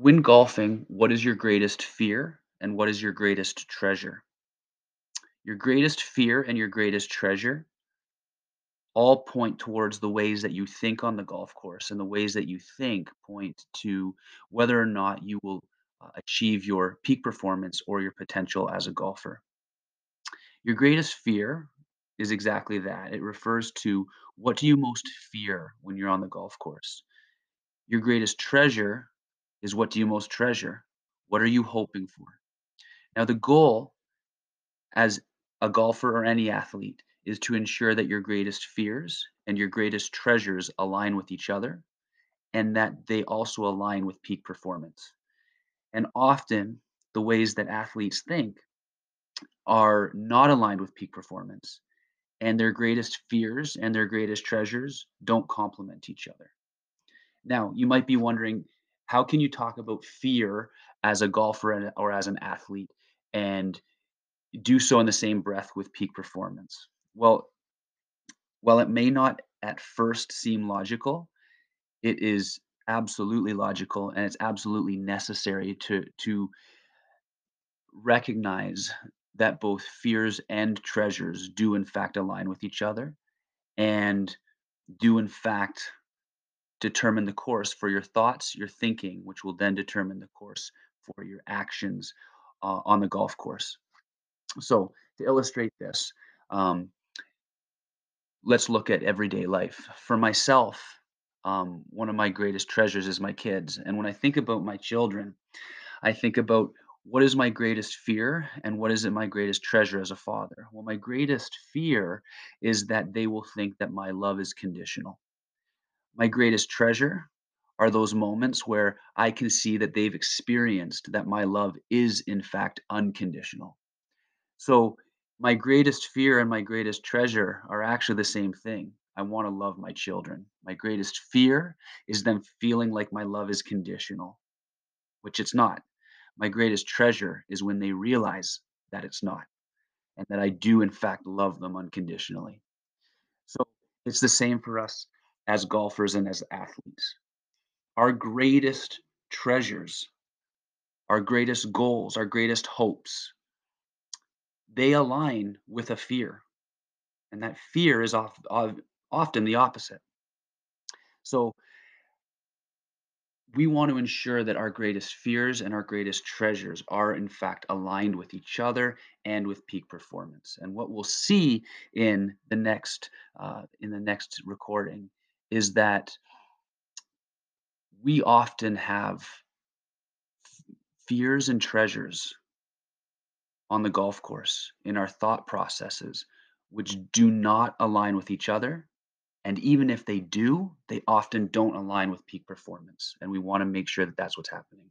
When golfing, what is your greatest fear and what is your greatest treasure? Your greatest fear and your greatest treasure all point towards the ways that you think on the golf course, and the ways that you think point to whether or not you will uh, achieve your peak performance or your potential as a golfer. Your greatest fear is exactly that. It refers to what do you most fear when you're on the golf course? Your greatest treasure is what do you most treasure? What are you hoping for? Now, the goal as a golfer or any athlete is to ensure that your greatest fears and your greatest treasures align with each other and that they also align with peak performance. And often, the ways that athletes think are not aligned with peak performance, and their greatest fears and their greatest treasures don't complement each other. Now, you might be wondering, how can you talk about fear as a golfer and- or as an athlete and do so in the same breath with peak performance? Well, while it may not at first seem logical, it is absolutely logical and it's absolutely necessary to to recognize that both fears and treasures do in fact align with each other and do in fact determine the course for your thoughts, your thinking, which will then determine the course for your actions uh, on the golf course. So, to illustrate this, um, let's look at everyday life. For myself, um, one of my greatest treasures is my kids. And when I think about my children, I think about what is my greatest fear and what is it my greatest treasure as a father? Well, my greatest fear is that they will think that my love is conditional. My greatest treasure are those moments where I can see that they've experienced that my love is, in fact, unconditional. So, my greatest fear and my greatest treasure are actually the same thing. I want to love my children. My greatest fear is them feeling like my love is conditional, which it's not. My greatest treasure is when they realize that it's not and that I do, in fact, love them unconditionally. So, it's the same for us as golfers and as athletes. Our greatest treasures, our greatest goals, our greatest hopes, they align with a fear. And that fear is of, of, often the opposite. So we want to ensure that our greatest fears and our greatest treasures are in fact aligned with each other and with peak performance. And what we'll see in the next uh, in the next recording is that we often have fears and treasures on the golf course in our thought processes which do not align with each other. And even if they do, they often don't align with peak performance. And we want to make sure that that's what's happening.